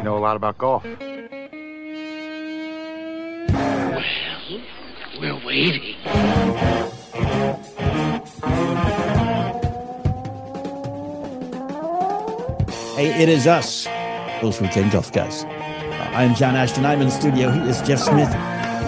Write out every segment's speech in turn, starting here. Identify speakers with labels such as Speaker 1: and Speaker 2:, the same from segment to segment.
Speaker 1: You know a lot about golf.
Speaker 2: Well, we're waiting.
Speaker 3: Hey, it is us, those weekend golf guys. I'm John Ashton. I'm in the studio. He is Jeff Smith.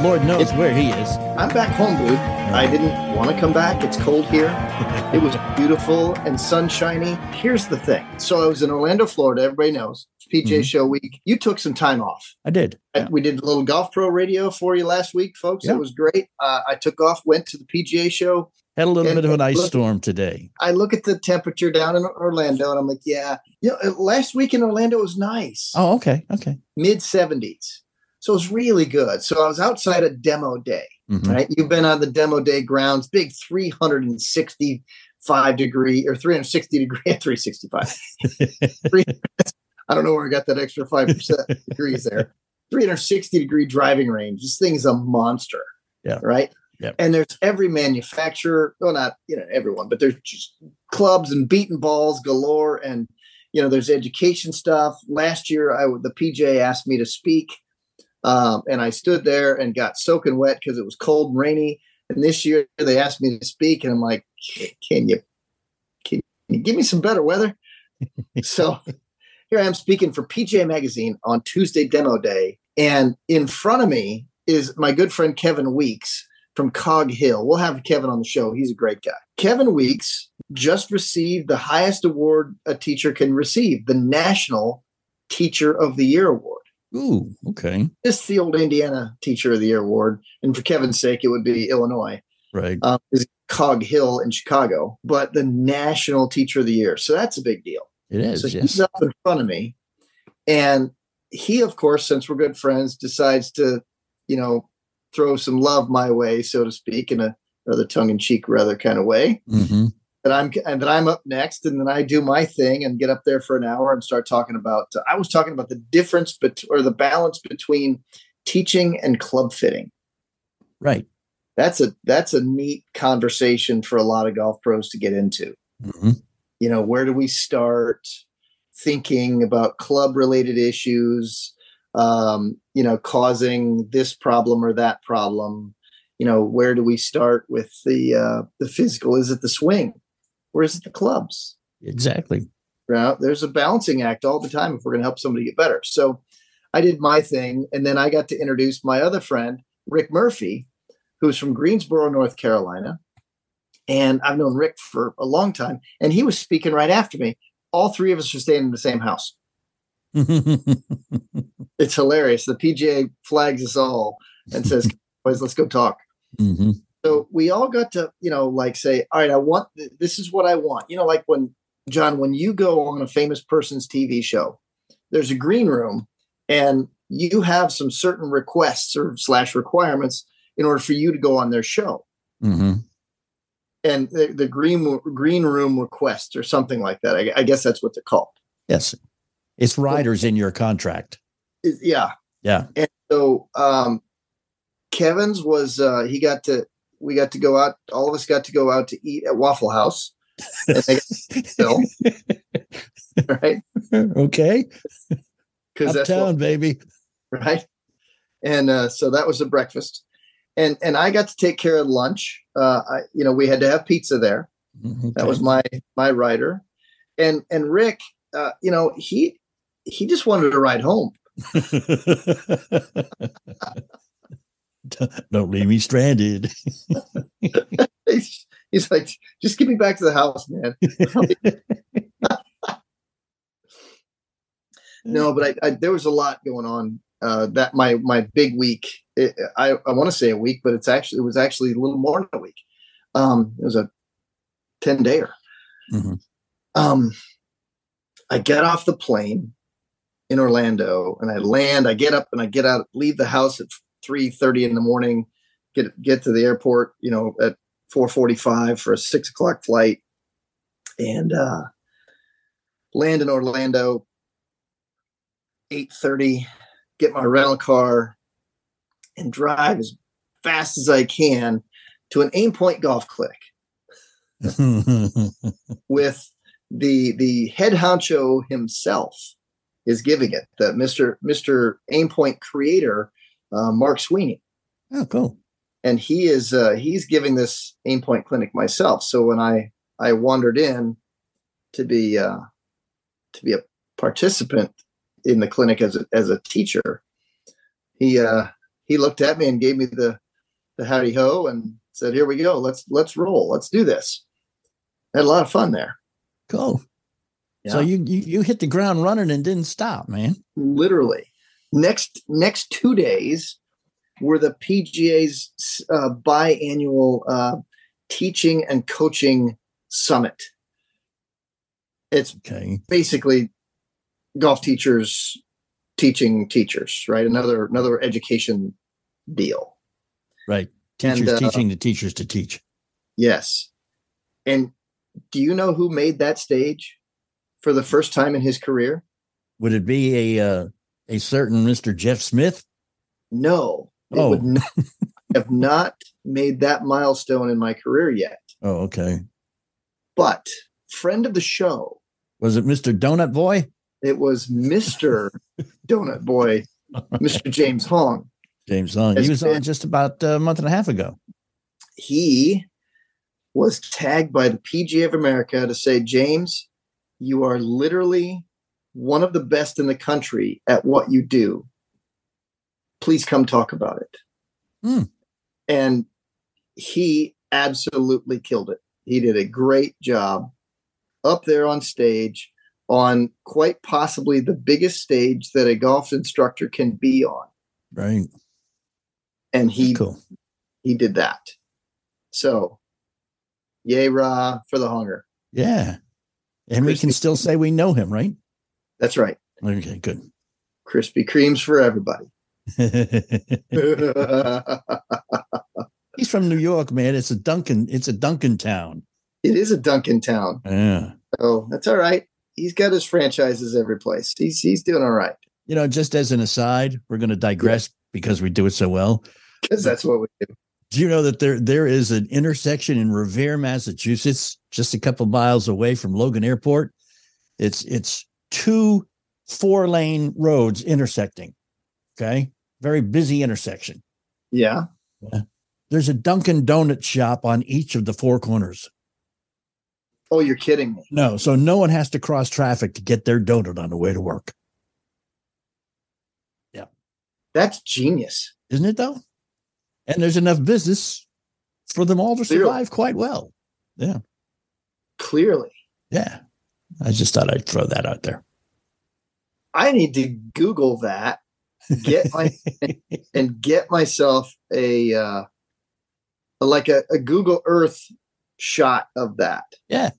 Speaker 3: Lord knows where he is.
Speaker 4: I'm back home, dude. I didn't want to come back. It's cold here. It was beautiful and sunshiny. Here's the thing. So I was in Orlando, Florida. Everybody knows it's PGA
Speaker 3: Mhm.
Speaker 4: Show Week. You took some time off.
Speaker 3: I did.
Speaker 4: I- We did a little Golf Pro radio for you last week, folks.
Speaker 3: Yeah.
Speaker 4: It was great. Uh, I took off, went to the PGA Show.
Speaker 3: Had a little
Speaker 4: And-
Speaker 3: bit of an ice
Speaker 4: look-
Speaker 3: storm today.
Speaker 4: I look at the temperature down in Orlando, and I'm like, yeah, you know, uh, last week in Orlando was nice,
Speaker 3: Oh, okay. Okay.
Speaker 4: mid 70s. So it was really good. So I was outside a demo day.
Speaker 3: Mhm.
Speaker 4: right? You've been on the demo day grounds, big 365 degree or 360 degree, 365. Three- I don't know where I got that extra 5% degrees there. 360 degree driving range. This thing is a monster.
Speaker 3: Yeah.
Speaker 4: Right.
Speaker 3: Yep.
Speaker 4: And there's every manufacturer, well, not, you know, everyone, but there's just clubs and beaten balls galore. And, you know, there's education stuff. Last year, I would, the PGA asked me to speak um, and I stood there and got soaking wet because it was cold and rainy. And this year they asked me to speak, and I'm like, "Can you, can you give me some better weather?" so here I am speaking for PGA Magazine on Tuesday demo day, and in front of me is my good friend Kevin Weeks from Cog Hill. We'll have Kevin on the show. He's a great guy. Kevin Weeks just received the highest award a teacher can receive, the National Teacher of the Year Award
Speaker 3: Ooh, okay.
Speaker 4: this the old Indiana Teacher of the Year award, and for Kevin's sake, it would be Illinois.
Speaker 3: Right.
Speaker 4: Um, is Cog Hill in Chicago, but the National Teacher of the Year. So that's a big deal.
Speaker 3: It is.
Speaker 4: so
Speaker 3: yes.
Speaker 4: he's up in front of me, and he, of course, since we're good friends, decides to, you know, throw some love my way, so to speak, in a rather tongue-in-cheek, rather kind of way
Speaker 3: hmm
Speaker 4: that I'm and that I'm up next, and then I do my thing and get up there for an hour and start talking about. I was talking about the difference bet- or the balance between teaching and club fitting.
Speaker 3: Right.
Speaker 4: That's a that's a neat conversation for a lot of golf pros to get into.
Speaker 3: hmm
Speaker 4: You know, where do we start thinking about club related issues? Um, you know, causing this problem or that problem. You know, where do we start with the uh, the physical? Is it the swing, or is it the clubs?
Speaker 3: Exactly.
Speaker 4: Right? There's a balancing act all the time if we're going to help somebody get better. So I did my thing, and then I got to introduce my other friend, Rick Murphy, who's from Greensboro, North Carolina. And I've known Rick for a long time, and he was speaking right after me. All three of us are staying in the same house. It's hilarious. The PGA flags us all and says, "Boys, let's go talk."
Speaker 3: hmm
Speaker 4: so we all got to you know like say all right i want th- this is what i want you know like when john when you go on a famous person's tv show there's a green room and you have some certain requests or slash requirements in order for you to go on their show
Speaker 3: hmm
Speaker 4: and the, the green green room request or something like that I, I guess that's what they're called
Speaker 3: Yes. It's riders in your contract.
Speaker 4: It- yeah
Speaker 3: Yeah.
Speaker 4: and so um kevin's was uh he got to we got to go out all of us got to go out to eat at waffle house and they got Bill, right
Speaker 3: okay.
Speaker 4: because that's what,
Speaker 3: baby.
Speaker 4: right and uh, so that was the breakfast and and i got to take care of lunch. Uh I, you know we had to have pizza there. That was my my rider. And and rick uh you know he he just wanted to ride home.
Speaker 3: Don't leave me stranded.
Speaker 4: he's, he's like just get me back to the house man. No but I, I there was a lot going on uh that my my big week it, i i want to say a week but it's actually it was actually a little more than a week um it was a 10 dayer
Speaker 3: Mhm.
Speaker 4: um i get off the plane in orlando and i land i get up and i get out leave the house at 3.30 in the morning get get to the airport you know at 4.45 for a six o'clock flight and uh land in orlando 8.30 get my rental car and drive as fast as i can to an Aimpoint golf click with the the head honcho himself is giving it. The Mr. Mr. Aimpoint creator, uh, Mark Sweeney.
Speaker 3: Oh, cool.
Speaker 4: And he is uh, he's giving this Aimpoint clinic myself. So when I I wandered in to be uh, to be a participant in the clinic as a, as a teacher, he uh, he looked at me and gave me the the howdy ho and said, "Here we go. Let's let's roll. Let's do this." Had a lot of fun there.
Speaker 3: Cool. So you, you you hit the ground running and didn't stop, man.
Speaker 4: Literally. Next next two days were the PGA's uh, biannual uh, teaching and coaching summit. It's
Speaker 3: okay.
Speaker 4: basically golf teachers teaching teachers, right? Another another education deal.
Speaker 3: Right. Teachers and, uh, teaching the teachers to teach.
Speaker 4: Yes. And do you know who made that stage? for the first time in his career?
Speaker 3: Would it be a uh, a certain Mr. Jeff Smith?
Speaker 4: No.
Speaker 3: Oh.
Speaker 4: would not, have not made that milestone in my career yet.
Speaker 3: Oh, okay.
Speaker 4: But friend of the show.
Speaker 3: Was it Mr. Donut Boy?
Speaker 4: It was Mr. Donut Boy, Mr. James Hong.
Speaker 3: James Hong. He was been, on just about a month and a half ago.
Speaker 4: He was tagged by the PGA of America to say, James, you are literally one of the best in the country at what you do. Please come talk about it.
Speaker 3: Mm.
Speaker 4: And he absolutely killed it. He did a great job up there on stage on quite possibly the biggest stage that a golf instructor can be on.
Speaker 3: Right.
Speaker 4: And he cool. he did that. So yay rah for the hunger.
Speaker 3: Yeah. And we can still say we know him, right?
Speaker 4: That's right.
Speaker 3: Okay, good.
Speaker 4: Krispy Kremes for everybody.
Speaker 3: He's from New York, man. It's a Dunkin'. it's a Dunkin' town.
Speaker 4: It is a Dunkin' town.
Speaker 3: Yeah.
Speaker 4: Oh, that's all right. He's got his franchises every place. He's he's doing all right.
Speaker 3: You know, just as an aside, we're going to digress. Because we do it so well.
Speaker 4: Because that's what we do.
Speaker 3: Do you know that there there is an intersection in Revere, Massachusetts, just a couple miles away from Logan Airport? It's it's two four lane roads intersecting. Okay, very busy intersection.
Speaker 4: Yeah.
Speaker 3: yeah. There's a Dunkin' Donut shop on each of the four corners.
Speaker 4: Oh, you're kidding me.
Speaker 3: No, so no one has to cross traffic to get their donut on the way to work.
Speaker 4: That's genius.
Speaker 3: Isn't it though? and there's enough business for them all to Clearly. survive quite well. Yeah.
Speaker 4: Clearly.
Speaker 3: Yeah. I just thought I'd throw that out there.
Speaker 4: I need to Google that, get my and get myself a uh like a, a Google Earth shot of that.
Speaker 3: Yeah.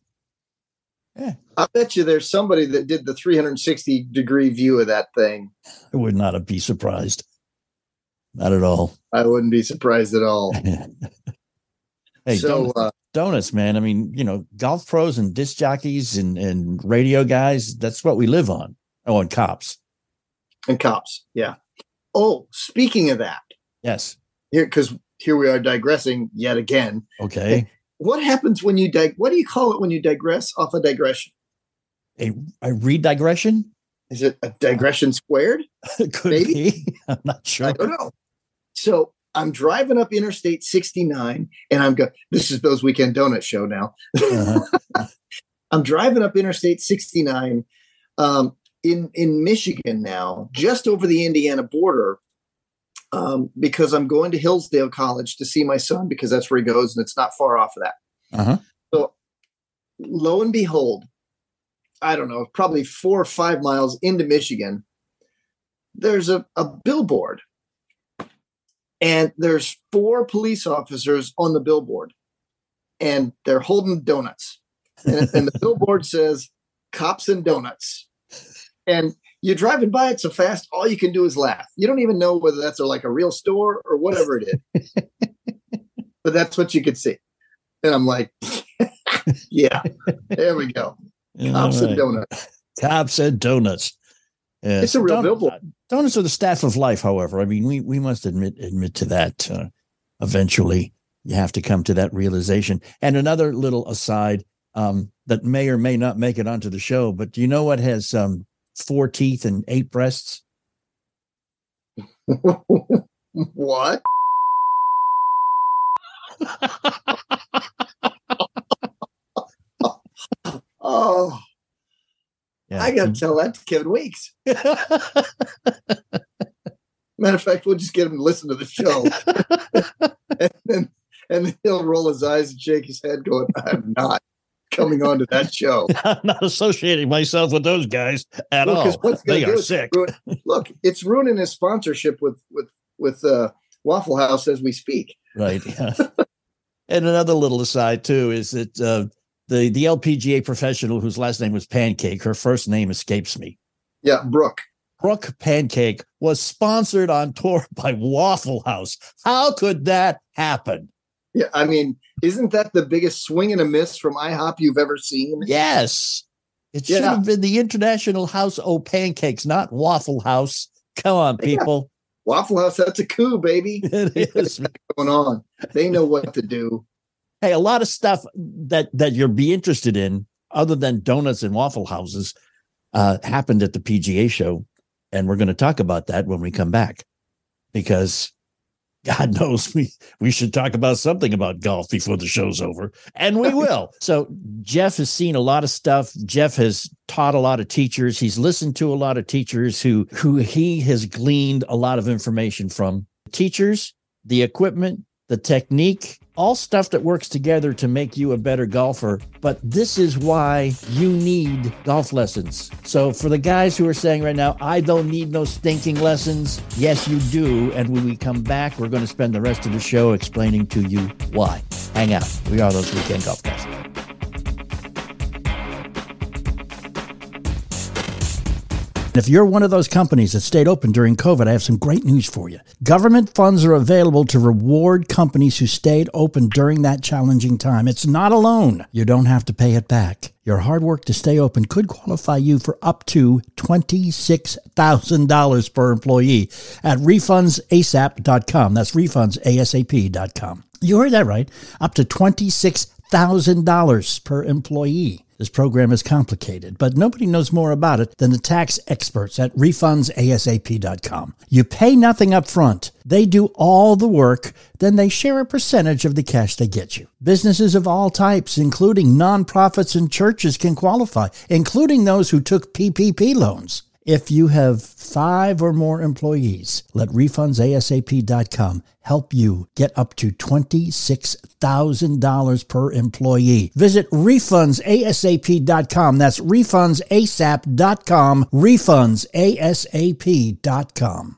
Speaker 3: Yeah.
Speaker 4: I bet you there's somebody that did the 360 degree view of that thing.
Speaker 3: I would not be surprised. Not at all.
Speaker 4: I wouldn't be surprised at all.
Speaker 3: hey, so, donuts, uh, donuts, man. I mean, you know, golf pros and disc jockeys and, and radio guys, that's what we live on. Oh, and cops.
Speaker 4: And cops. Yeah. Oh, speaking of that.
Speaker 3: Yes.
Speaker 4: Here, because here we are digressing yet again.
Speaker 3: Okay.
Speaker 4: What happens when you dig? What do you call it when you digress off a digression?
Speaker 3: A, a redigression?
Speaker 4: Is it a digression squared?
Speaker 3: Could Maybe? be. I'm not sure.
Speaker 4: I don't know. So I'm driving up Interstate 69 and I'm going, this is Bill's Weekend Donut Show now. Uh-huh. I'm driving up Interstate 69 um, in, in Michigan now, just over the Indiana border, um, because I'm going to Hillsdale College to see my son because that's where he goes and it's not far off of that.
Speaker 3: Uh-huh.
Speaker 4: So lo and behold, I don't know, probably four or five miles into Michigan, there's a, a billboard and there's four police officers on the billboard and they're holding donuts and, and the billboard says cops and donuts and you're driving by it so fast all you can do is laugh you don't even know whether that's a, like a real store or whatever it is but that's what you could see and i'm like yeah there we go cops right. and donuts
Speaker 3: cops and donuts
Speaker 4: Yes. It's a real billboard.
Speaker 3: Donuts are the staff of life, however. I mean, we, we must admit admit to that. Uh, eventually, you have to come to that realization. And another little aside um, that may or may not make it onto the show, but do you know what has um, four teeth and eight breasts?
Speaker 4: what? oh,
Speaker 3: Yeah.
Speaker 4: I got to tell that to Kevin Weeks. Matter of fact, we'll just get him to listen to the show, and then and then he'll roll his eyes and shake his head, going, "I'm not coming on to that show."
Speaker 3: I'm not associating myself with those guys at
Speaker 4: 'cause
Speaker 3: all.
Speaker 4: what's
Speaker 3: They are sick.
Speaker 4: ruin- look, it's ruining his sponsorship with with with uh, Waffle House as we speak.
Speaker 3: Right. Yeah. and another little aside too is that uh, the the LPGA professional whose last name was Pancake, her first name escapes me.
Speaker 4: Yeah, Brooke.
Speaker 3: Brooke Pancake was sponsored on tour by Waffle House. How could that happen?
Speaker 4: Yeah, I mean, isn't that the biggest swing and a miss from IHOP you've ever seen?
Speaker 3: Yes. It should
Speaker 4: Yeah.
Speaker 3: have been the International House O Pancakes, not Waffle House. Come on,
Speaker 4: Yeah.
Speaker 3: people.
Speaker 4: Waffle House, that's a coup, baby.
Speaker 3: It is.
Speaker 4: Going on, they know what to do.
Speaker 3: hey, a lot of stuff that that you'll be interested in, other than donuts and waffle houses, uh, happened at the PGA show, and we're going to talk about that when we come back, because God knows we we should talk about something about golf before the show's over, and we will. so Jeff has seen a lot of stuff. Jeff has taught a lot of teachers. He's listened to a lot of teachers who who he has gleaned a lot of information from. Teachers, the equipment, the technique, all stuff that works together to make you a better golfer. But this is why you need golf lessons. So, for the guys who are saying right now, I don't need no stinking lessons, yes, you do. And when we come back, we're going to spend the rest of the show explaining to you why. Hang out. We are those weekend golf guys. If you're one of those companies that stayed open during COVID, I have some great news for you. Government funds are available to reward companies who stayed open during that challenging time. It's not a loan. You don't have to pay it back. Your hard work to stay open could qualify you for up to $26,000 per employee at refundsasap.com. That's refundsasap.com. You heard that right. Up to $26,000 per employee. This program is complicated, but nobody knows more about it than the tax experts at refundsasap.com. You pay nothing up front. They do all the work, then they share a percentage of the cash they get you. Businesses of all types, including nonprofits and churches, can qualify, including those who took PPP loans. If you have five or more employees, let refundsasap.com help you get up to $26,000 per employee. Visit refundsasap.com. That's refundsasap.com. Refundsasap.com.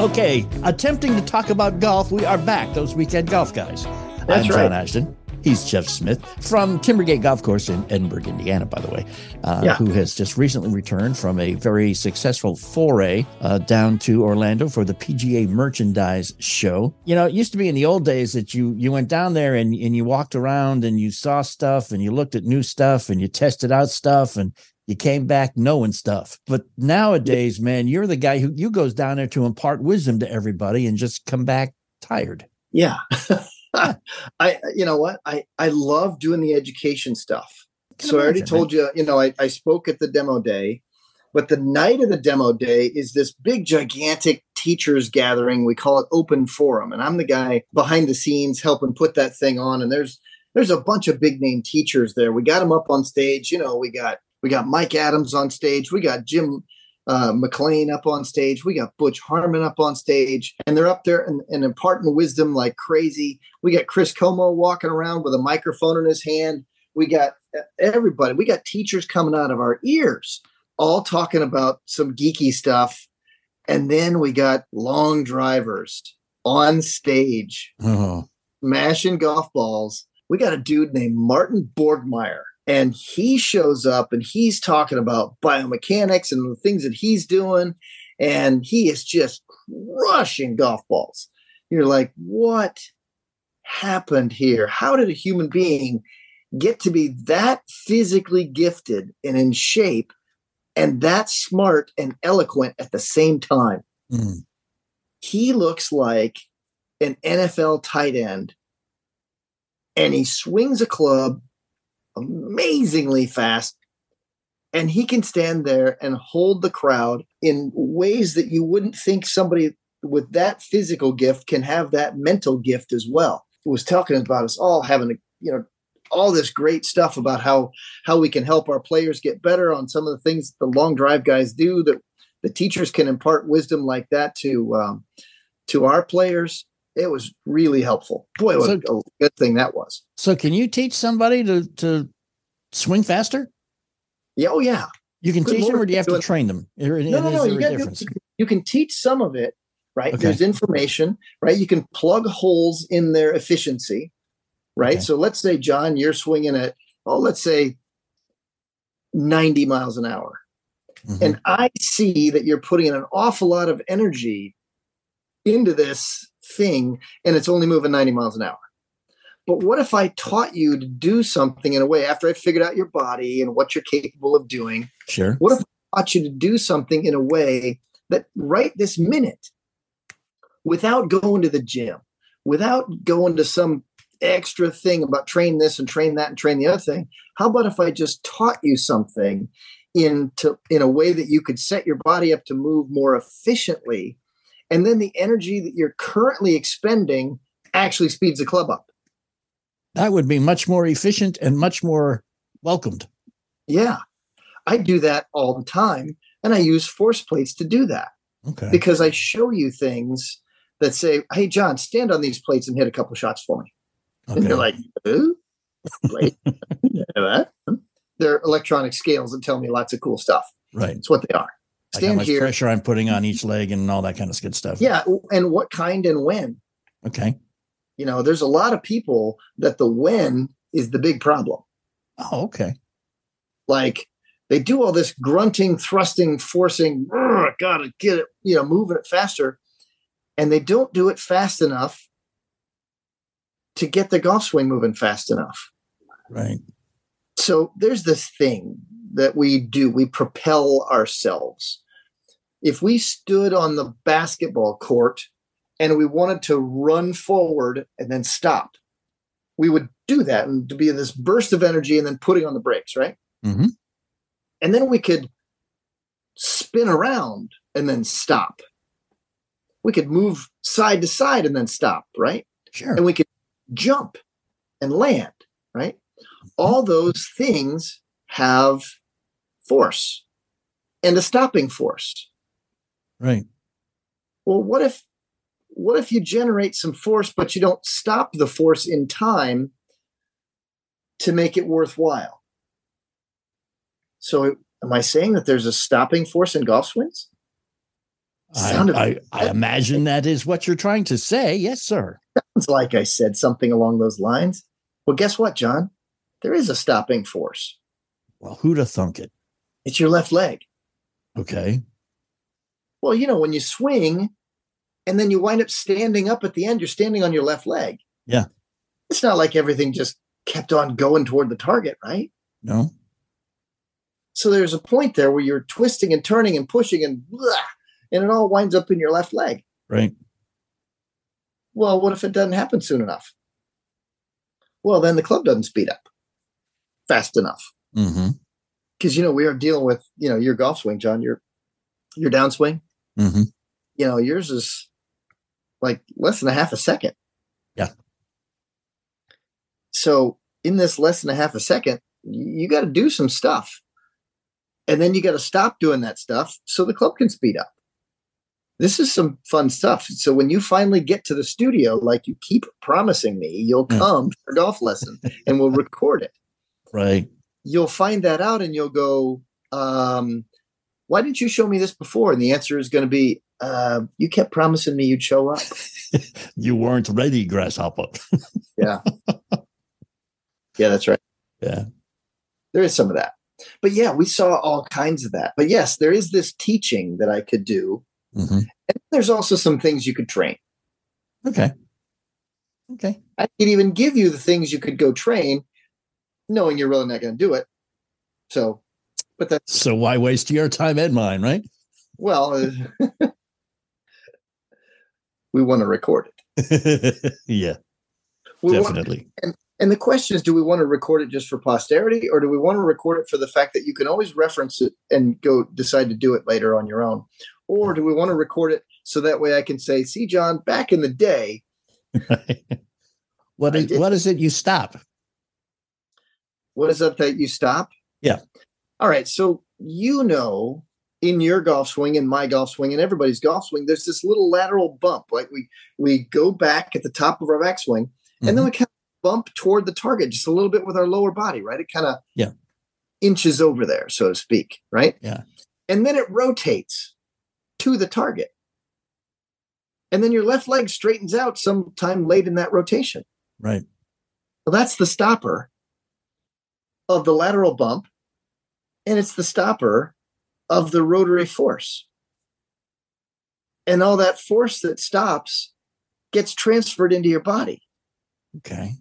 Speaker 3: Okay, attempting to talk about golf, we are back, those weekend golf guys.
Speaker 4: That's
Speaker 3: I'm John. Ashton. He's Jeff Smith from Timbergate Golf Course in Edinburgh, Indiana, by the way, uh,
Speaker 4: Yeah.
Speaker 3: who has just recently returned from a very successful foray uh, down to Orlando for the PGA Merchandise Show. You know, it used to be in the old days that you you went down there and, and you walked around and you saw stuff and you looked at new stuff and you tested out stuff and you came back knowing stuff. But nowadays, man, you're the guy who you goes down there to impart wisdom to everybody and just come back tired.
Speaker 4: Yeah. I you know what? I I love doing the education stuff. So I already told you, you know, I, I spoke at the demo day, but the night of the demo day is this big gigantic teachers gathering. We call it open forum. And I'm the guy behind the scenes helping put that thing on. And there's there's a bunch of big name teachers there. We got them up on stage. You know, we got we got Mike Adams on stage. We got Jim uh, McLean up on stage. We got Butch Harmon up on stage, and they're up there and, and imparting wisdom like crazy. We got Chris Como walking around with a microphone in his hand. We got uh, everybody. We got teachers coming out of our ears, all talking about some geeky stuff. And then we got long drivers on stage
Speaker 3: Oh,
Speaker 4: mashing golf balls. We got a dude named Martin Borgmeier, and he shows up and he's talking about biomechanics and the things that he's doing. And he is just crushing golf balls. You're like, what happened here? How did a human being get to be that physically gifted and in shape and that smart and eloquent at the same time?
Speaker 3: mm.
Speaker 4: he looks like an NFL tight end and he swings a club amazingly fast and he can stand there and hold the crowd in ways that you wouldn't think somebody with that physical gift can have that mental gift as well. Was talking about us all having a, you know all this great stuff about how how we can help our players get better on some of the things the long drive guys do that the teachers can impart wisdom like that to um, to our players it was really helpful boy what so, a good thing that was
Speaker 3: so can you teach somebody to to swing faster
Speaker 4: yeah oh yeah
Speaker 3: you can good teach Lord, them or do you have to train them no, no, no,
Speaker 4: you, you can teach some of it right okay. there's information right you can plug holes in their efficiency right? Okay. So let's say, John, you're swinging at, oh, let's say 90 miles an hour. Mm-hmm. And I see that you're putting an awful lot of energy into this thing and it's only moving 90 miles an hour. But what if I taught you to do something in a way after I figured out your body and what you're capable of doing?
Speaker 3: Sure.
Speaker 4: What if I taught you to do something in a way that right this minute, without going to the gym, without going to some extra thing about train this and train that and train the other thing. How about if I just taught you something in to, in a way that you could set your body up to move more efficiently, and then the energy that you're currently expending actually speeds the club up.
Speaker 3: That would be much more efficient and much more welcomed.
Speaker 4: Yeah, I do that all the time, and I use force plates to do that.
Speaker 3: Okay.
Speaker 4: Because I show you things that say, "Hey, John, stand on these plates and hit a couple shots for me." Okay. And you're like, Ooh, wait, They're electronic scales that tell me lots of cool stuff.
Speaker 3: Right.
Speaker 4: It's what they are.
Speaker 3: Stand like how much here. pressure I'm putting on each leg and all that kind of good stuff.
Speaker 4: Yeah. And what kind and when.
Speaker 3: Okay.
Speaker 4: You know, there's a lot of people that the when is the big problem.
Speaker 3: Oh, okay.
Speaker 4: Like they do all this grunting, thrusting, forcing, gotta get it, you know, moving it faster. And they don't do it fast enough to get the golf swing moving fast enough.
Speaker 3: Right.
Speaker 4: So there's this thing that we do, we propel ourselves. If we stood on the basketball court and we wanted to run forward and then stop, we would do that and to be in this burst of energy and then putting on the brakes, right?
Speaker 3: Mm-hmm.
Speaker 4: And then we could spin around and then stop. We could move side to side and then stop, right?
Speaker 3: Sure.
Speaker 4: And we could jump and land, right? All those things have force and a stopping force.
Speaker 3: Right.
Speaker 4: Well, what if what if you generate some force but you don't stop the force in time to make it worthwhile? So am I saying that there's a stopping force in golf swings?
Speaker 3: I, I, I, imagine that is what you're trying to say. Yes, sir.
Speaker 4: Sounds like I said something along those lines. Well, guess what, John? There is a stopping force.
Speaker 3: Well, who'd have thunk it?
Speaker 4: It's your left leg.
Speaker 3: Okay.
Speaker 4: Well, you know, when you swing and then you wind up standing up at the end, you're standing on your left leg.
Speaker 3: Yeah.
Speaker 4: It's not like everything just kept on going toward the target, right?
Speaker 3: No.
Speaker 4: So there's a point there where you're twisting and turning and pushing and blah, and it all winds up in your left leg.
Speaker 3: Right.
Speaker 4: Well, what if it doesn't happen soon enough? Well, then the club doesn't speed up fast enough.
Speaker 3: Mm-hmm.
Speaker 4: Because you know we are dealing with you know your golf swing, John. Your your downswing.
Speaker 3: Mm-hmm.
Speaker 4: You know yours is like less than a half a second.
Speaker 3: Yeah.
Speaker 4: So in this less than a half a second, you got to do some stuff, and then you got to stop doing that stuff so the club can speed up this is some fun stuff. So when you finally get to the studio, like you keep promising me, you'll hmm. come for a golf lesson and we'll record it.
Speaker 3: Right.
Speaker 4: You'll find that out and you'll go, um, why didn't you show me this before? And the answer is going to be, uh, you kept promising me you'd show up.
Speaker 3: you weren't ready, grasshopper.
Speaker 4: yeah. Yeah, that's right.
Speaker 3: Yeah.
Speaker 4: There is some of that. But yeah, we saw all kinds of that. But yes, there is this teaching that I could do
Speaker 3: Mm-hmm.
Speaker 4: And there's also some things you could train.
Speaker 3: Okay. Okay.
Speaker 4: I could even give you the things you could go train, knowing you're really not going to do it. So, but that's
Speaker 3: so why waste your time and mine, right?
Speaker 4: Well, uh, we want to record
Speaker 3: it. yeah, we definitely.
Speaker 4: Want, and And the question is, do we want to record it just for posterity, or do we want to record it for the fact that you can always reference it and go decide to do it later on your own? Or do we want to record it so that way I can say, see, John, back in the day,
Speaker 3: what is, what is it you stop?
Speaker 4: What is up that you stop?
Speaker 3: Yeah.
Speaker 4: All right. So you know in your golf swing and my golf swing and everybody's golf swing, there's this little lateral bump. Like we we go back at the top of our backswing and then we mm-hmm. kind of bump toward the target just a little bit with our lower body, right? It kind of
Speaker 3: Yeah.
Speaker 4: inches over there, so to speak, right?
Speaker 3: Yeah.
Speaker 4: And then it rotates to the target. And then your left leg straightens out sometime late in that rotation.
Speaker 3: right.
Speaker 4: Well, that's the stopper of the lateral bump, and it's the stopper of the rotary force. And all that force that stops gets transferred into your body
Speaker 3: Okay.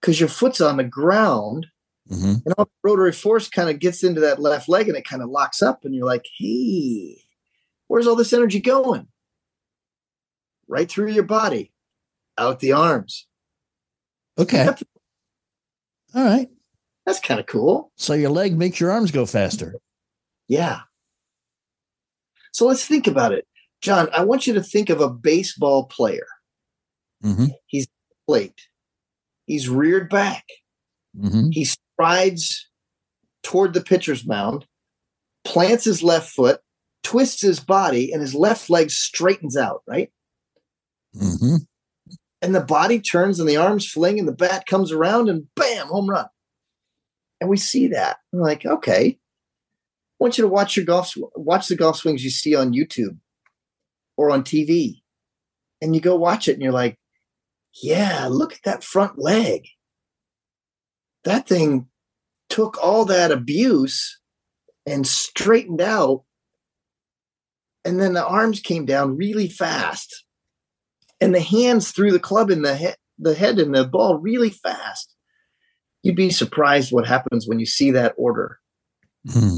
Speaker 4: because your foot's on the ground
Speaker 3: hmm
Speaker 4: and all the rotary force kind of gets into that left leg and it kind of locks up and you're like hey where's all this energy going right through your body out the arms
Speaker 3: Okay. All right.
Speaker 4: That's kind of cool.
Speaker 3: So your leg makes your arms go faster.
Speaker 4: yeah. So let's think about it. John i want you to think of a baseball player.
Speaker 3: Hmm
Speaker 4: plate he's reared back.
Speaker 3: Hmm
Speaker 4: he strides toward the pitcher's mound, plants his left foot, twists his body, and his left leg straightens out, right?
Speaker 3: hmm
Speaker 4: And the body turns and the arms fling and the bat comes around and bam, home run. And we see that. We're like, okay. I want you to watch your golf, watch the golf swings you see on YouTube or on TV. And you go watch it and you're like, yeah, look at that front leg. That thing took all that abuse and straightened out. And then the arms came down really fast. And the hands threw the club in the head, the head and the ball really fast. You'd be surprised what happens when you see that order.
Speaker 3: Hmm.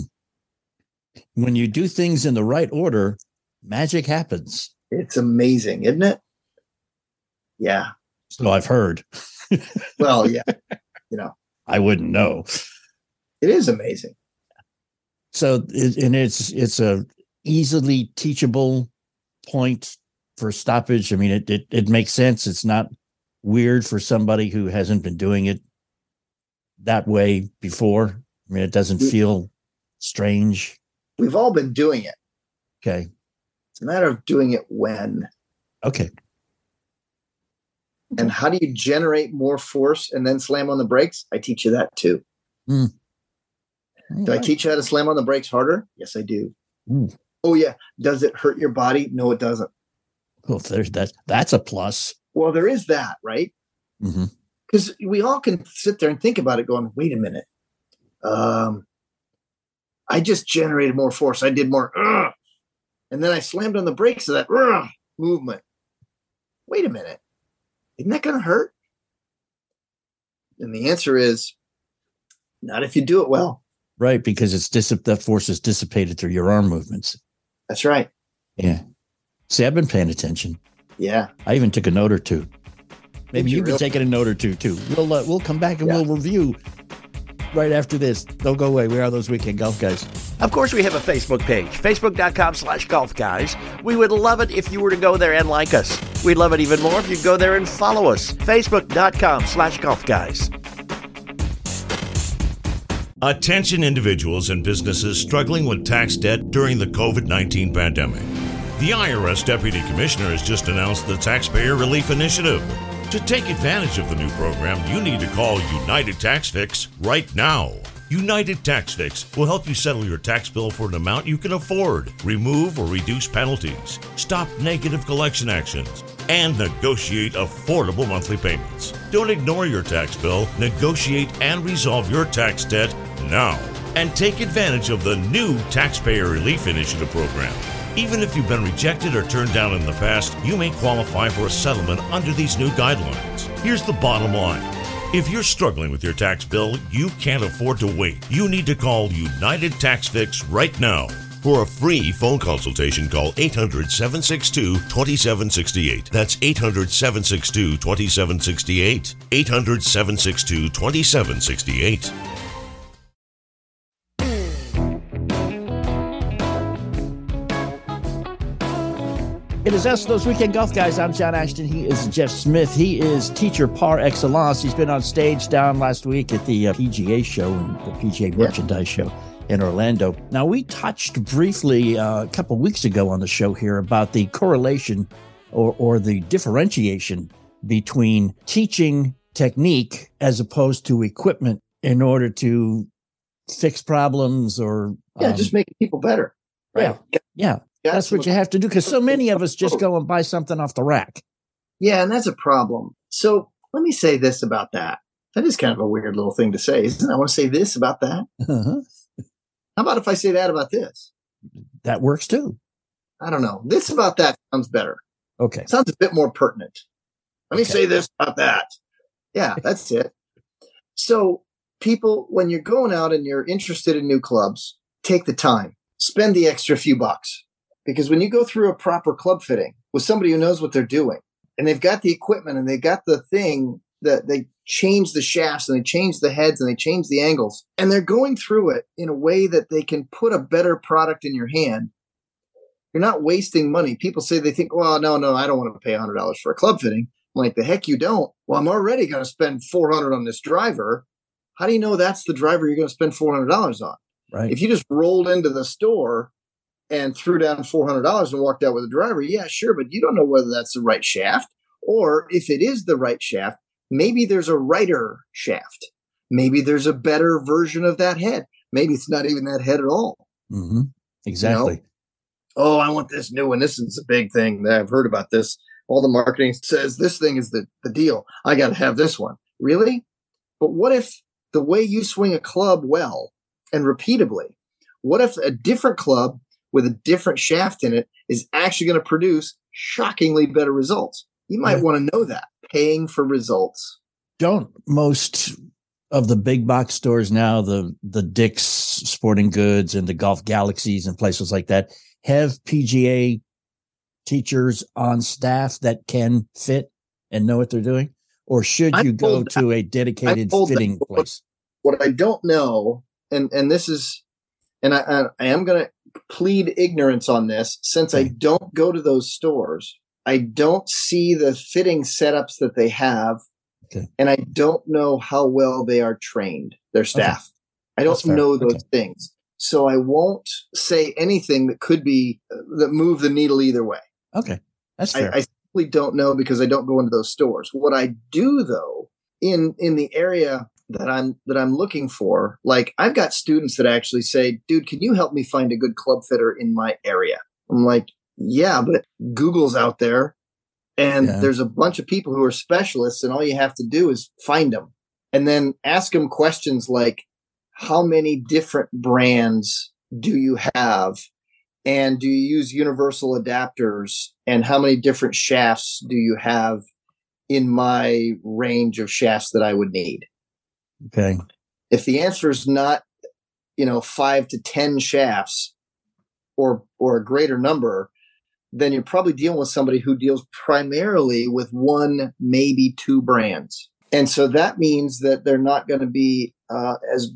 Speaker 3: When you do things in the right order, magic happens.
Speaker 4: It's amazing, isn't it? Yeah.
Speaker 3: So I've heard.
Speaker 4: Well, yeah. you know,
Speaker 3: I wouldn't know.
Speaker 4: it is amazing.
Speaker 3: So and it's it's a easily teachable point for stoppage. I mean, it, it it makes sense. It's not weird for somebody who hasn't been doing it that way before. I mean, it doesn't feel strange.
Speaker 4: We've all been doing it.
Speaker 3: Okay.
Speaker 4: It's a matter of doing it when.
Speaker 3: Okay.
Speaker 4: And how do you generate more force and then slam on the brakes? I teach you that too. Do I teach you how to slam on the brakes harder? Yes, I do.
Speaker 3: Ooh.
Speaker 4: Oh yeah. Does it hurt your body? No, it doesn't.
Speaker 3: Well, there's that. That's a plus.
Speaker 4: Well, there is that, right?
Speaker 3: Mhm.
Speaker 4: Because we all can sit there and think about it, going, "Wait a minute, um, I just generated more force. I did more, and then I slammed on the brakes of that movement. Wait a minute, isn't that going to hurt?" And the answer is, not if you do it well.
Speaker 3: Right, because it's dissip that force is dissipated through your arm movements.
Speaker 4: That's right.
Speaker 3: Yeah. See, I've been paying attention.
Speaker 4: Yeah.
Speaker 3: I even took a note or two. Maybe
Speaker 4: you
Speaker 3: can take been
Speaker 4: really?
Speaker 3: taking a note or two too. We'll uh, we'll come back and
Speaker 4: Yeah.
Speaker 3: we'll review right after this. Don't go away. We are those weekend golf guys.
Speaker 1: Of course, we have a Facebook page, facebook.com slash golf guys. We would love it if you were to go there and like us. We'd love it even more if you go there and follow us, facebook.com slash golf guys.
Speaker 5: Attention individuals and businesses struggling with tax debt during the COVID 19 pandemic. The IRS Deputy Commissioner has just announced the Taxpayer Relief Initiative. To take advantage of the new program, you need to call United Tax Fix right now. United Tax Fix will help you settle your tax bill for an amount you can afford, remove or reduce penalties, stop negative collection actions, and negotiate affordable monthly payments. Don't ignore your tax bill, negotiate and resolve your tax debt now. And take advantage of the new Taxpayer Relief Initiative program. Even if you've been rejected or turned down in the past, you may qualify for a settlement under these new guidelines. Here's the bottom line. If you're struggling with your tax bill, you can't afford to wait. You need to call United Tax Fix right now. For a free phone consultation, call 800 762 2768. That's 800 762 2768. 800 762 2768.
Speaker 3: It is us, those weekend golf guys. I'm John Ashton. He is Jeff Smith. He is teacher par excellence. He's been on stage down last week at the uh, PGA show and the PGA merchandise show in Orlando. Now, we touched briefly uh, a couple weeks ago on the show here about the correlation or, or the differentiation between teaching technique as opposed to equipment in order to fix problems or
Speaker 4: Yeah,
Speaker 3: um,
Speaker 4: just make people better. Right.
Speaker 3: yeah yeah that's what you have to do because so many of us just go and buy something off the rack
Speaker 4: Yeah, and that's a problem. So let me say this about that. That is kind of a weird little thing to say, isn't it? I want to say this about that.
Speaker 3: Uh-huh.
Speaker 4: How about if I say that about this?
Speaker 3: that works too
Speaker 4: I don't know. This about that sounds better.
Speaker 3: okay
Speaker 4: sounds a bit more pertinent. Let me
Speaker 3: Okay.
Speaker 4: say this about that. Yeah, that's it. So, people, when you're going out and you're interested in new clubs, take the time, spend the extra few bucks. Because when you go through a proper club fitting with somebody who knows what they're doing and they've got the equipment and they've got the thing that they change the shafts and they change the heads and they change the angles and they're going through it in a way that they can put a better product in your hand you're not wasting money. People say they think, well, no, no, I don't want to pay $100 for a club fitting. I'm like, the heck you don't. Well, I'm already going to spend 400 on this driver. How do you know that's the driver you're going to spend $400 on?
Speaker 3: right
Speaker 4: If you just rolled into the store and threw down $400 and walked out with a driver, yeah, sure, but you don't know whether that's the right shaft. Or if it is the right shaft, maybe there's a righter shaft. Maybe there's a better version of that head. Maybe it's not even that head at all
Speaker 3: Mm-hmm. exactly
Speaker 4: oh, I want this new one. This is a big thing that I've heard about this. All the marketing says this thing is the, the deal. I got to have this one. Really? But what if the way you swing a club well and repeatably, what if a different club with a different shaft in it is actually going to produce shockingly better results? You might
Speaker 3: Yeah.
Speaker 4: want to know that. Paying for results.
Speaker 3: don't most of the big box stores now the the dick's sporting goods and the golf galaxies and places like that have pga teachers on staff that can fit and know what they're doing or should
Speaker 4: I'm
Speaker 3: you go to a dedicated
Speaker 4: that
Speaker 3: fitting
Speaker 4: before.
Speaker 3: place
Speaker 4: what I don't know, and and this is, and I I, I am going to plead ignorance on this since I don't go to those stores. I don't see the fitting setups that they have,
Speaker 3: Okay.
Speaker 4: and I don't know how well they are trained. Their staff. I don't know those
Speaker 3: Okay.
Speaker 4: things, so I won't say anything that could be uh, that move the needle either way.
Speaker 3: okay that's
Speaker 4: I,
Speaker 3: fair
Speaker 4: I simply don't know because I don't go into those stores. What I do though, in in the area that I'm that I'm looking for, like I've got students that actually say, "Dude, can you help me find a good club fitter in my area?" I'm like, "Yeah, but Google's out there, and
Speaker 3: Yeah.
Speaker 4: there's a bunch of people who are specialists, and all you have to do is find them, and then ask them questions like, how many different brands do you have?" and do you use universal adapters and how many different shafts do you have in my range of shafts that I would need?
Speaker 3: Okay
Speaker 4: If the answer is not, you know, five to 10 shafts or, or a greater number, then you're probably dealing with somebody who deals primarily with one, maybe two brands. And so that means that they're not going to be uh, as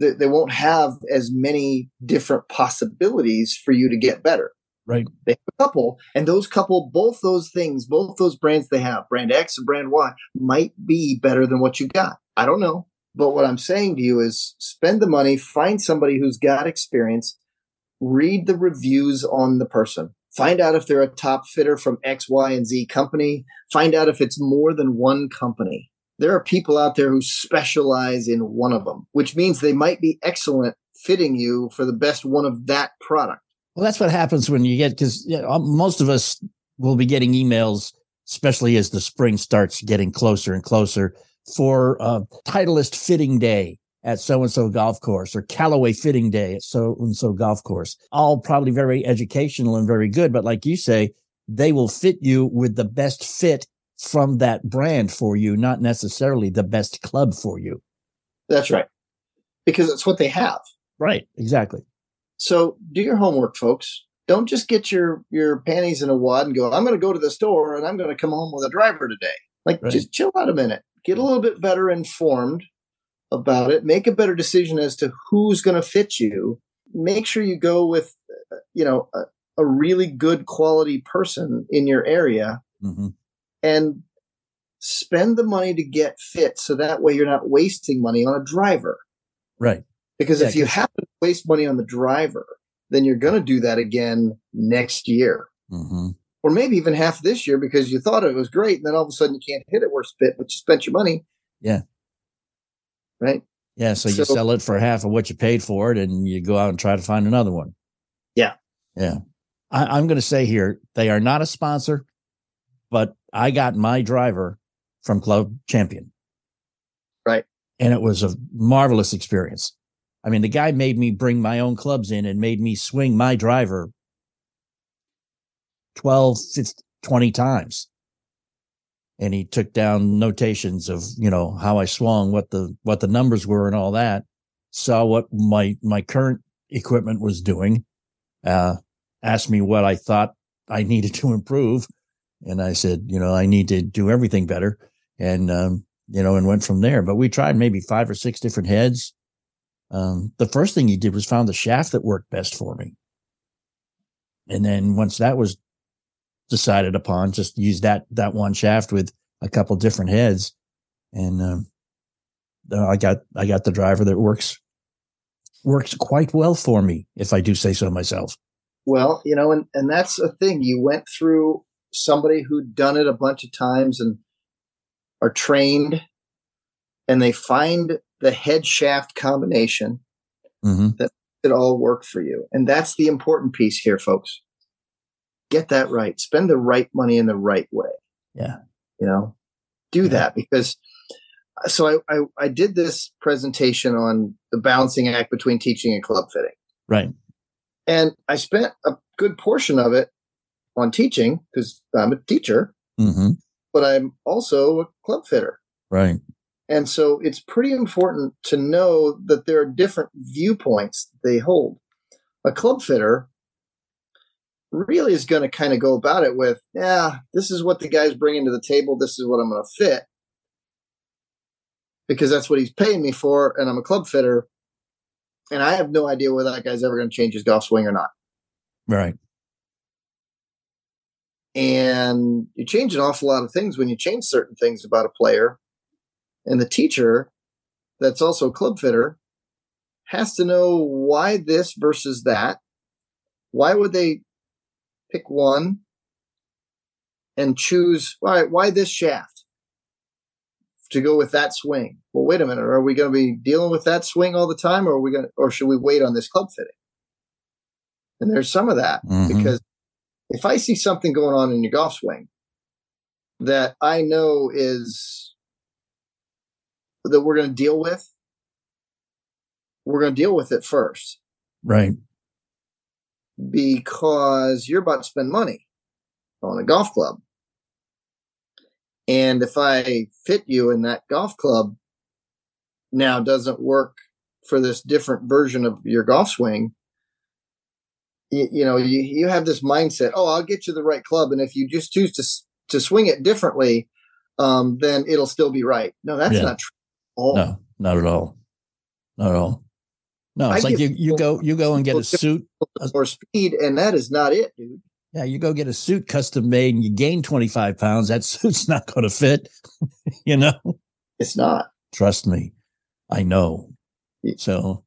Speaker 4: they, they won't have as many different possibilities for you to get better.
Speaker 3: right
Speaker 4: They have a couple, and those couple, both those things, both those brands they have, brand X and brand Y, might be better than what you got. I don't know. But what I'm saying to you is spend the money, find somebody who's got experience, read the reviews on the person, find out if they're a top fitter from X, Y, and Z company, find out if it's more than one company. There are people out there who specialize in one of them, which means they might be excellent fitting you for the best one of that product.
Speaker 3: Well, that's what happens when you get because you um, know, most of us will be getting emails, especially as the spring starts getting closer and closer, for uh, Titleist Fitting Day at so and so golf course or Callaway Fitting Day at so and so golf course. All probably very educational and very good, but like you say, they will fit you with the best fit from that brand for you, not necessarily the best club for you.
Speaker 4: That's right. Because it's what they have.
Speaker 3: Right. Exactly.
Speaker 4: So do your homework, folks. Don't just get your your panties in a wad and go, I'm going to go to the store and I'm going to come home with a driver today. Like,
Speaker 3: Right.
Speaker 4: just chill out a minute. Get a little bit better informed about it. Make a better decision as to who's going to fit you. Make sure you go with, you know, a, a really good quality person in your area
Speaker 3: hmm
Speaker 4: and spend the money to get fit so that way you're not wasting money on a driver.
Speaker 3: Right.
Speaker 4: Because
Speaker 3: Yeah,
Speaker 4: if you happen to waste money on the driver, then you're going to do that again next year.
Speaker 3: hmm
Speaker 4: Or maybe even half this year because you thought it was great. And then all of a sudden you can't hit it worth spit, but you spent your money.
Speaker 3: Yeah.
Speaker 4: Right.
Speaker 3: Yeah. So, you sell it for half of what you paid for it and you go out and try to find another one.
Speaker 4: Yeah.
Speaker 3: Yeah. I, I'm going to say here, they are not a sponsor, but I got my driver from Club Champion.
Speaker 4: Right.
Speaker 3: And it was a marvelous experience. I mean, the guy made me bring my own clubs in and made me swing my driver 12, 15, 20 times. And he took down notations of, you know, how I swung, what the, what the numbers were and all that. Saw what my, my current equipment was doing. Uh, asked me what I thought I needed to improve. And I said, you know, I need to do everything better. And, um, you know, and went from there. But we tried maybe five or six different heads. Um, the first thing he did was found the shaft that worked best for me. And then once that was decided upon, just use that, that one shaft with a couple different heads. And, um, uh, I got, I got the driver that works, works quite well for me, if I do say so myself.
Speaker 4: Well, you know, and, and that's a thing. You went through somebody who'd done it a bunch of times and are trained and they find the head shaft combination
Speaker 3: hmm
Speaker 4: it all work for you. And that's the important piece here, folks. Get that right. Spend the right money in the right way.
Speaker 3: Yeah.
Speaker 4: You know, do
Speaker 3: Yeah.
Speaker 4: that because so I, I, I did this presentation on the balancing act between teaching and club fitting.
Speaker 3: Right.
Speaker 4: And I spent a good portion of it on teaching because I'm a teacher,
Speaker 3: hmm
Speaker 4: but I'm also a club fitter.
Speaker 3: Right.
Speaker 4: And so it's pretty important to know that there are different viewpoints they hold. A club fitter really is going to kind of go about it with, yeah, this is what the guy's bringing to the table. This is what I'm going to fit because that's what he's paying me for. And I'm a club fitter. And I have no idea whether that guy's ever going to change his golf swing or not.
Speaker 3: Right.
Speaker 4: And you change an awful lot of things when you change certain things about a player. And the teacher, that's also a club fitter, has to know why this versus that. Why would they pick one and choose why why this shaft to go with that swing? Well, wait a minute. Are we going to be dealing with that swing all the time, or are we going, to, or should we wait on this club fitting? And there's some of that
Speaker 3: Mhm.
Speaker 4: because if I see something going on in your golf swing that I know is that we're going to deal with, we're going to deal with it first
Speaker 3: Right.
Speaker 4: Because you're about to spend money on a golf club. And if I fit you in that golf club now doesn't work for this different version of your golf swing, you, you know, you, you have this mindset, oh, I'll get you the right club. And if you just choose to, to swing it differently, um, then it'll still be right. No, that's
Speaker 3: Yeah.
Speaker 4: not true. at all.
Speaker 3: No, not at all. Not at all. No, it's
Speaker 4: I
Speaker 3: like you, you go, you go and get a suit.
Speaker 4: More speed, and that is not it, dude.
Speaker 3: Yeah. You go get a suit custom made and you gain 25 pounds. That suit's not going to fit, you know?
Speaker 4: It's not.
Speaker 3: Trust me. I know. So,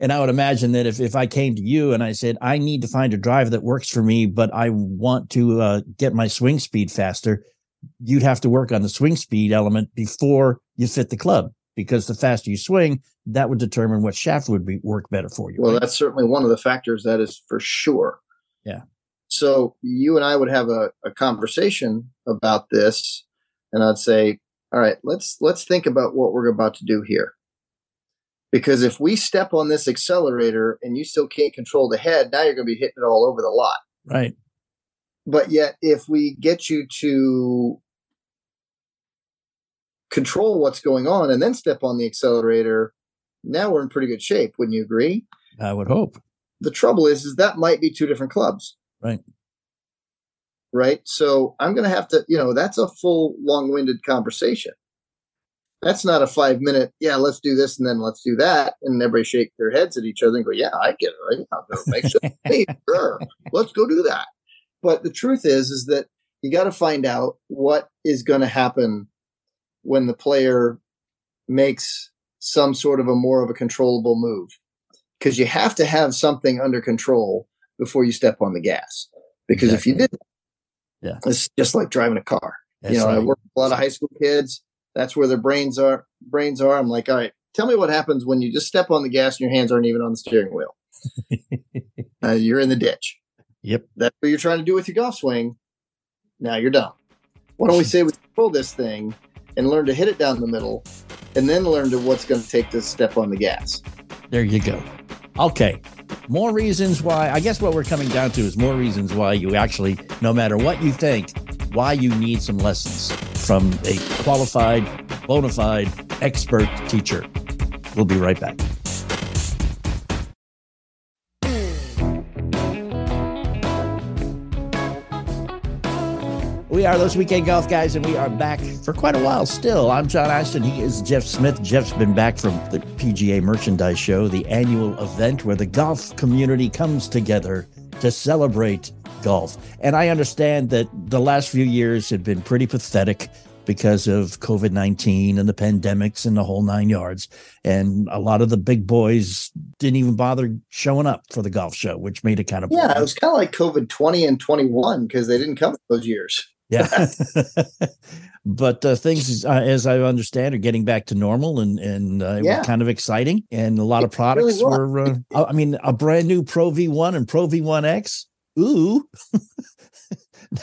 Speaker 3: and I would imagine that if, if I came to you and I said, I need to find a driver that works for me, but I want to uh, get my swing speed faster, you'd have to work on the swing speed element before you fit the club because the faster you swing, that would determine what shaft would be work better for you.
Speaker 4: Well,
Speaker 3: right?
Speaker 4: that's certainly one of the factors that is for sure.
Speaker 3: Yeah.
Speaker 4: So you and I would have a, a conversation about this, and I'd say, all right, let's let's think about what we're about to do here. Because if we step on this accelerator and you still can't control the head, now you're going to be hitting it all over the lot.
Speaker 3: right.
Speaker 4: But yet, if we get you to control what's going on and then step on the accelerator, now we're in pretty good shape. Wouldn't you agree?
Speaker 3: I would hope.
Speaker 4: the trouble is, is that might be two different clubs.
Speaker 3: Right.
Speaker 4: Right. So I'm going to have to, you know, that's a full, long winded conversation. That's not a five minute, yeah, let's do this and then let's do that. And everybody shake their heads at each other and go, yeah, I get it. Right? I'll go make sure. hey, sure. Let's go do that. But the truth is, is that you got to find out what is going to happen when the player makes some sort of a more of a controllable move. Because you have to have something under control before you step on the gas. Because exactly. if you didn't
Speaker 3: yeah.
Speaker 4: it's just like driving a car. That's you know right. i work with a lot of high school kids. That's where their brains are brains are. I'm like all right tell me what happens when you just step on the gas and your hands aren't even on the steering wheel. Uh, you're in the ditch.
Speaker 3: Yep.
Speaker 4: That's what you're trying to do with your golf swing. Now you're done why don't we say we control this thing and learn to hit it down the middle and then learn to what's going to take to step on the gas.
Speaker 3: There you go. Okay. More reasons why, I guess what we're coming down to is more reasons why you actually, no matter what you think, why you need some lessons from a qualified, bona fide, expert teacher. We'll be right back. We are those weekend golf guys, and we are back for quite a while still. I'm John Ashton. He is Jeff Smith. Jeff's been back from the PGA Merchandise Show, the annual event where the golf community comes together to celebrate golf. And I understand that the last few years have been pretty pathetic because of COVID 19 and the pandemics and the whole nine yards. And a lot of the big boys didn't even bother showing up for the golf show, which made it kind of.
Speaker 4: Yeah, boring. it was kind of like COVID 20 and 21 because they didn't come those years.
Speaker 3: Yeah. but uh, things, uh, as I understand, are getting back to normal and and uh, yeah. kind of exciting. And a lot it of products really were. Uh, I mean, a brand new Pro V1 and Pro V1X. Ooh.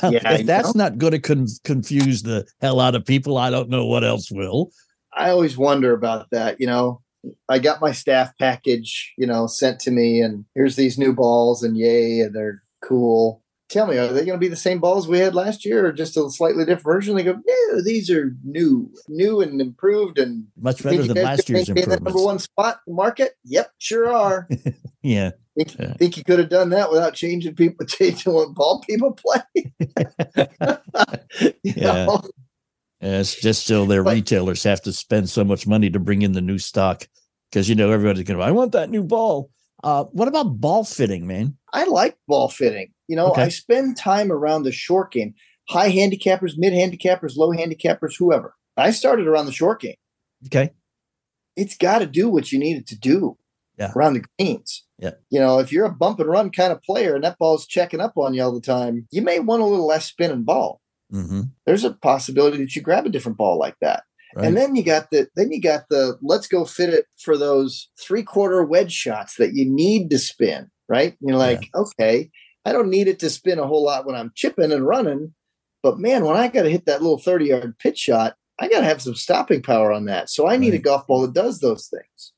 Speaker 3: now, yeah, if that's not going to con- confuse the hell out of people, I don't know what else will.
Speaker 4: I always wonder about that. You know, I got my staff package, you know, sent to me, and here's these new balls, and yay, and they're cool tell me, are they going to be the same balls we had last year or just a slightly different version? They go, no, these are new, new and improved and
Speaker 3: much better than last year's improvements.
Speaker 4: number one spot market? Yep, sure are.
Speaker 3: yeah.
Speaker 4: Think,
Speaker 3: yeah.
Speaker 4: think you could have done that without changing people, changing what ball people play?
Speaker 3: yeah. Know? yeah. It's just still their but, retailers have to spend so much money to bring in the new stock because, you know, everybody's going to, I want that new ball. Uh, what about ball fitting, man?
Speaker 4: I like ball fitting. You know, okay. I spend time around the short game, high handicappers, mid handicappers, low handicappers, whoever. I started around the short game.
Speaker 3: Okay.
Speaker 4: It's got to do what you need it to do
Speaker 3: yeah.
Speaker 4: around the greens.
Speaker 3: Yeah.
Speaker 4: You know, if you're a bump and run kind of player and that ball's checking up on you all the time, you may want a little less spin and ball.
Speaker 3: Mm-hmm.
Speaker 4: There's a possibility that you grab a different ball like that. Right. And then you got the then you got the let's go fit it for those three quarter wedge shots that you need to spin, right? And you're like, yeah. okay, I don't need it to spin a whole lot when I'm chipping and running. But man, when I got to hit that little 30 yard pitch shot, I got to have some stopping power on that. So I need right. a golf ball that does those things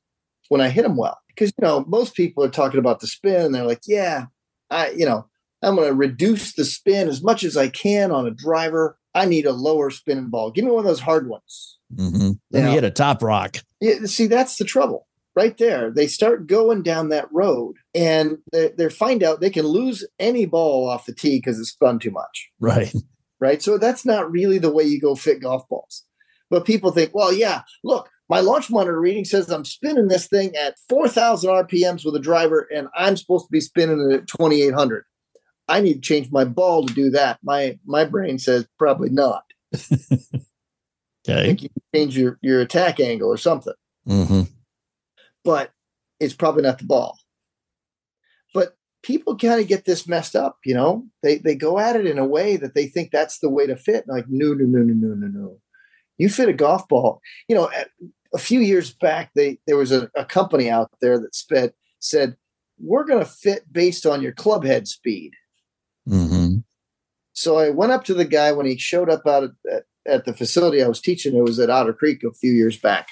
Speaker 4: when I hit them well. Because, you know, most people are talking about the spin and they're like, yeah, I, you know, I'm going to reduce the spin as much as I can on a driver. I need a lower spinning ball. Give me one of those hard ones.
Speaker 3: Mm-hmm. Then you hit a top rock.
Speaker 4: Yeah, see, that's the trouble right there. They start going down that road and they, they find out they can lose any ball off the tee because it's spun too much.
Speaker 3: Right.
Speaker 4: Right. So that's not really the way you go fit golf balls. But people think, well, yeah, look, my launch monitor reading says I'm spinning this thing at 4,000 RPMs with a driver, and I'm supposed to be spinning it at 2,800. I need to change my ball to do that. My my brain says probably not.
Speaker 3: okay.
Speaker 4: you change your, your attack angle or something.
Speaker 3: Mm-hmm
Speaker 4: but it's probably not the ball. But people kind of get this messed up, you know. They they go at it in a way that they think that's the way to fit. Like no, no, no, no, no, no, no. You fit a golf ball. You know, a few years back, they there was a, a company out there that sped, said we're going to fit based on your club head speed.
Speaker 3: Mm-hmm.
Speaker 4: So I went up to the guy when he showed up out at, at the facility I was teaching. It was at Otter Creek a few years back.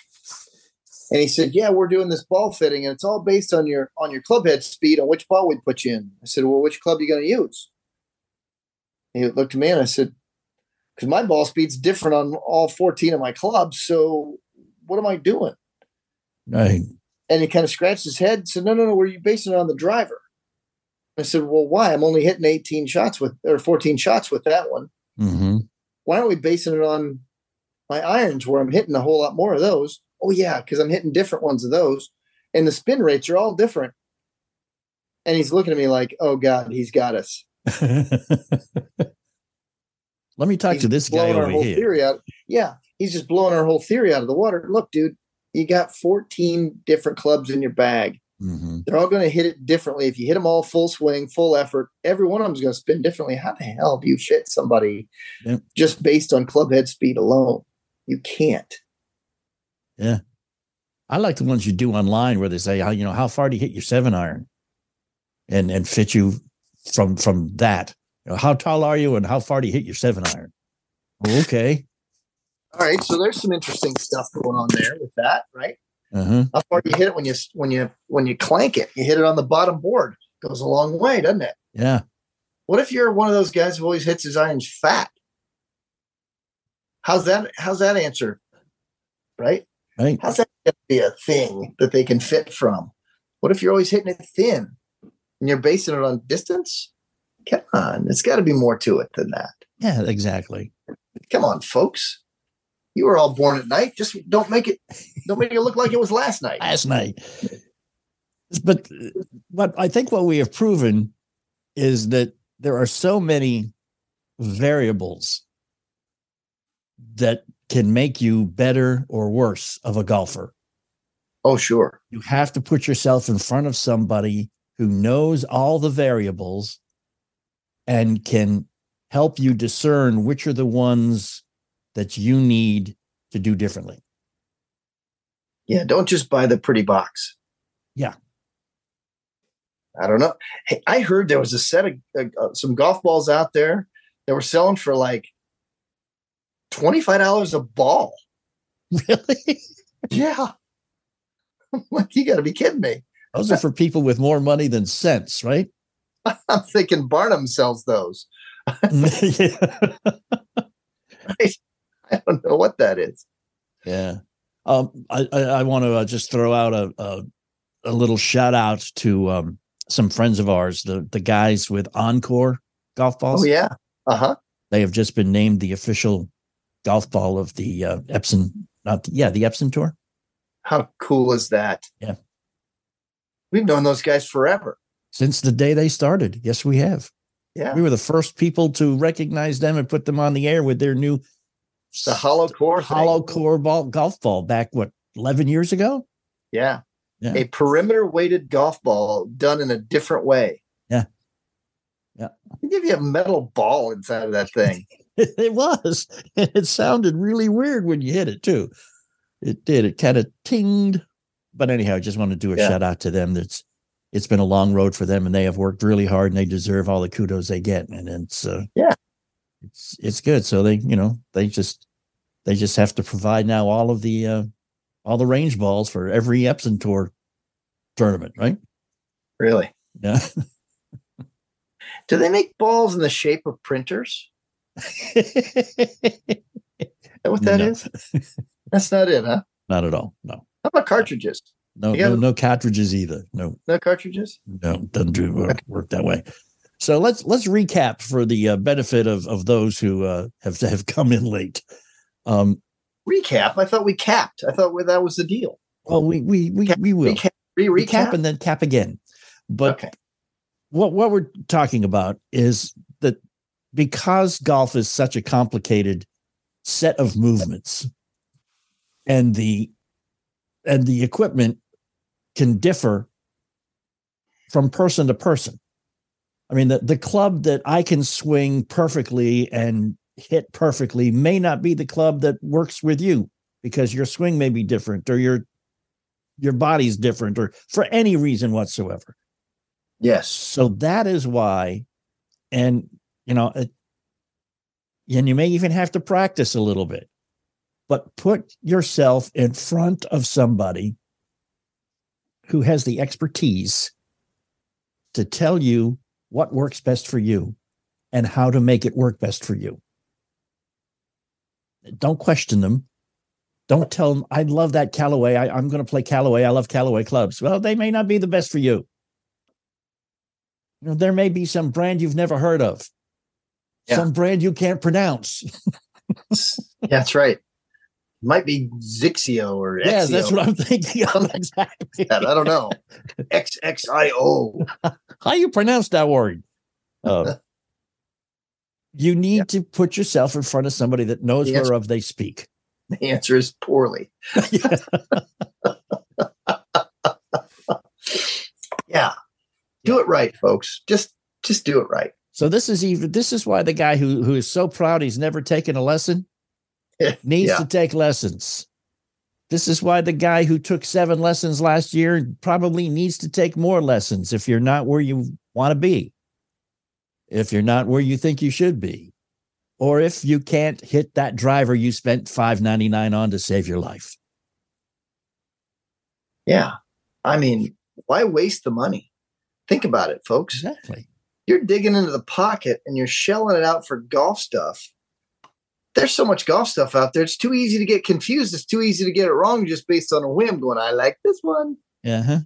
Speaker 4: And he said, "Yeah, we're doing this ball fitting, and it's all based on your on your club head speed on which ball we put you in." I said, "Well, which club are you going to use?" He looked at me and I said, "Because my ball speed's different on all 14 of my clubs, so what am I doing?"
Speaker 3: Right.
Speaker 4: And he kind of scratched his head. and Said, "No, no, no. We're basing it on the driver." I said, Well, why? I'm only hitting 18 shots with or 14 shots with that one.
Speaker 3: Mm-hmm.
Speaker 4: Why aren't we basing it on my irons where I'm hitting a whole lot more of those? Oh, yeah, because I'm hitting different ones of those. And the spin rates are all different. And he's looking at me like, oh God, he's got us.
Speaker 3: Let me talk
Speaker 4: He's
Speaker 3: to this guy
Speaker 4: blowing our
Speaker 3: over
Speaker 4: whole
Speaker 3: here.
Speaker 4: theory out. Yeah, he's just blowing our whole theory out of the water. Look, dude, you got 14 different clubs in your bag.
Speaker 3: Mhm.
Speaker 4: They're all going to hit it differently. If you hit them all full swing, full effort, every one of them is going to spin differently. How the hell do you fit somebody
Speaker 3: Yep.
Speaker 4: just based on club head speed alone? You can't. Yeah.
Speaker 3: I like the ones you do online where they say, how you know, how far do you hit your seven iron, and and fit you from from that. You know, how tall are you, and how far do you hit your seven iron? Okay.
Speaker 4: All right, so there's some interesting stuff going on there with that, right?
Speaker 3: Uh-huh.
Speaker 4: How far do you hit it when you when you when you clank it? You hit it on the bottom board. Goes a long way, doesn't it?
Speaker 3: Yeah.
Speaker 4: What if you're one of those guys who always hits his irons fat? How's that? How's that answer? Right?
Speaker 3: Right.
Speaker 4: How's that gonna be a thing that they can fit from? What if you're always hitting it thin and you're basing it on distance? Come on, it's got to be more to it than that.
Speaker 3: Yeah. Exactly.
Speaker 4: Come on, folks. You were all born at night. Just don't make it. Don't make it look like it was last night.
Speaker 3: Last night. But what I think what we have proven is that there are so many variables that can make you better or worse of a golfer.
Speaker 4: Oh, sure.
Speaker 3: You have to put yourself in front of somebody who knows all the variables and can help you discern which are the ones that you need to do differently.
Speaker 4: Yeah, don't just buy the pretty box.
Speaker 3: Yeah.
Speaker 4: I don't know. Hey, I heard there was a set of uh, uh, some golf balls out there that were selling for like twenty five dollars a ball.
Speaker 3: Really?
Speaker 4: Yeah, I'm like you got to be kidding me.
Speaker 3: Those are for people with more money than sense, right?
Speaker 4: I'm thinking Barnum sells those.
Speaker 3: yeah.
Speaker 4: I don't know what that is.
Speaker 3: Yeah. Um, I, I, I want to uh, just throw out a, a, a little shout out to um, some friends of ours, the, the guys with OnCore golf balls.
Speaker 4: Oh yeah, uh huh.
Speaker 3: They have just been named the official golf ball of the uh, Epson, not the, yeah, the Epson Tour.
Speaker 4: How cool is that?
Speaker 3: Yeah.
Speaker 4: we've known those guys forever.
Speaker 3: Since the day they started. Yes, we have.
Speaker 4: Yeah,
Speaker 3: We were the first people to recognize them and put them on the air with their new
Speaker 4: the hollow core. thing.
Speaker 3: hollow core ball golf ball back what 11 years ago
Speaker 4: Yeah.
Speaker 3: Yeah.
Speaker 4: A perimeter weighted golf ball done in a different way.
Speaker 3: Yeah. Yeah.
Speaker 4: They give you a metal ball inside of that thing.
Speaker 3: it was and it sounded really weird when you hit it too it did it kind of tinged but anyhow i just want to do a
Speaker 4: Yeah.
Speaker 3: shout out to them that's it's been a long road for them and they have worked really hard and they deserve all the kudos they get and it's uh
Speaker 4: Yeah.
Speaker 3: It's it's good so they you know they just they just have to provide now all of the uh all the range balls for every epson tour tournament right
Speaker 4: really.
Speaker 3: yeah
Speaker 4: Do they make balls in the shape of printers? Is that what that
Speaker 3: No.
Speaker 4: is? That's not it, huh?
Speaker 3: not at all no
Speaker 4: How about cartridges?
Speaker 3: no no, no cartridges either no
Speaker 4: No cartridges?
Speaker 3: no doesn't do work, work that way so let's let's recap for the uh, benefit of of those who uh, have have come in late um
Speaker 4: Recap. I thought we capped. I thought that was the deal.
Speaker 3: well we we we, we will
Speaker 4: Recap. Re
Speaker 3: recap
Speaker 4: recap.
Speaker 3: and then cap again but
Speaker 4: Okay.
Speaker 3: what what we're talking about is that because golf is such a complicated set of movements and the and the equipment can differ from person to person i mean the, the club that i can swing perfectly and hit perfectly may not be the club that works with you because your swing may be different or your your body's different or for any reason whatsoever
Speaker 4: Yes.
Speaker 3: so that is why, and you know, it, and you may even have to practice a little bit, but put yourself in front of somebody who has the expertise to tell you what works best for you and how to make it work best for you. Don't question them. Don't tell them, I love that Callaway. I, I'm going to play Callaway. I love Callaway clubs. Well, they may not be the best for you You know, there may be some brand you've never heard of,
Speaker 4: Yeah.
Speaker 3: some brand you can't pronounce.
Speaker 4: yeah, that's right. Might be Zixio or
Speaker 3: Yeah, that's what I'm thinking of. Exactly.
Speaker 4: I don't know. XXIO.
Speaker 3: How you pronounce that word? Uh, you need
Speaker 4: Yeah.
Speaker 3: to put yourself in front of somebody that knows
Speaker 4: Yes.
Speaker 3: whereof they speak.
Speaker 4: The answer is poorly. yeah. Do it right, folks. Just just do it right.
Speaker 3: So this is even this is why the guy who who is so proud he's never taken a lesson needs
Speaker 4: Yeah.
Speaker 3: to take lessons. This is why the guy who took seven lessons last year probably needs to take more lessons if you're not where you want to be. If you're not where you think you should be. Or if you can't hit that driver you spent 5.99 on to save your life.
Speaker 4: Yeah. I mean, why waste the money? Think about it, folks.
Speaker 3: Exactly.
Speaker 4: You're digging into the pocket and you're shelling it out for golf stuff. There's so much golf stuff out there. It's too easy to get confused. It's too easy to get it wrong just based on a whim. Going, I like this one.
Speaker 3: Uh-huh.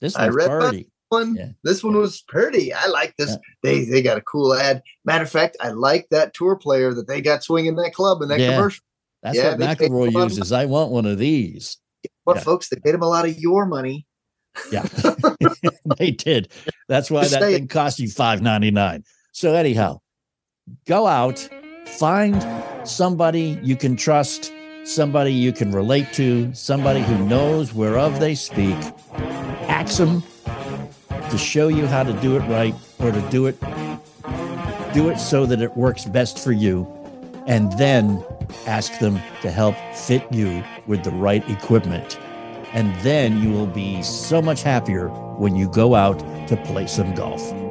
Speaker 3: This
Speaker 4: I read
Speaker 3: party.
Speaker 4: One.
Speaker 3: Yeah.
Speaker 4: This one was pretty. I like this.
Speaker 3: Yeah.
Speaker 4: They they got a cool ad. Matter of fact, I like that tour player that they got swinging that club in that
Speaker 3: Yeah.
Speaker 4: commercial.
Speaker 3: That's
Speaker 4: Yeah,
Speaker 3: what McIlroy
Speaker 4: a lot of
Speaker 3: uses. I want one of these. Yeah.
Speaker 4: folks, they paid him a lot of your money.
Speaker 3: Yeah, they did. That's why
Speaker 4: Just
Speaker 3: that thing cost you five ninety nine. So anyhow, go out, find somebody you can trust, somebody you can relate to, somebody who knows whereof they speak. Ask them to show you how to do it right, or to do it do it so that it works best for you, and then ask them to help fit you with the right equipment. And then you will be so much happier when you go out to play some golf.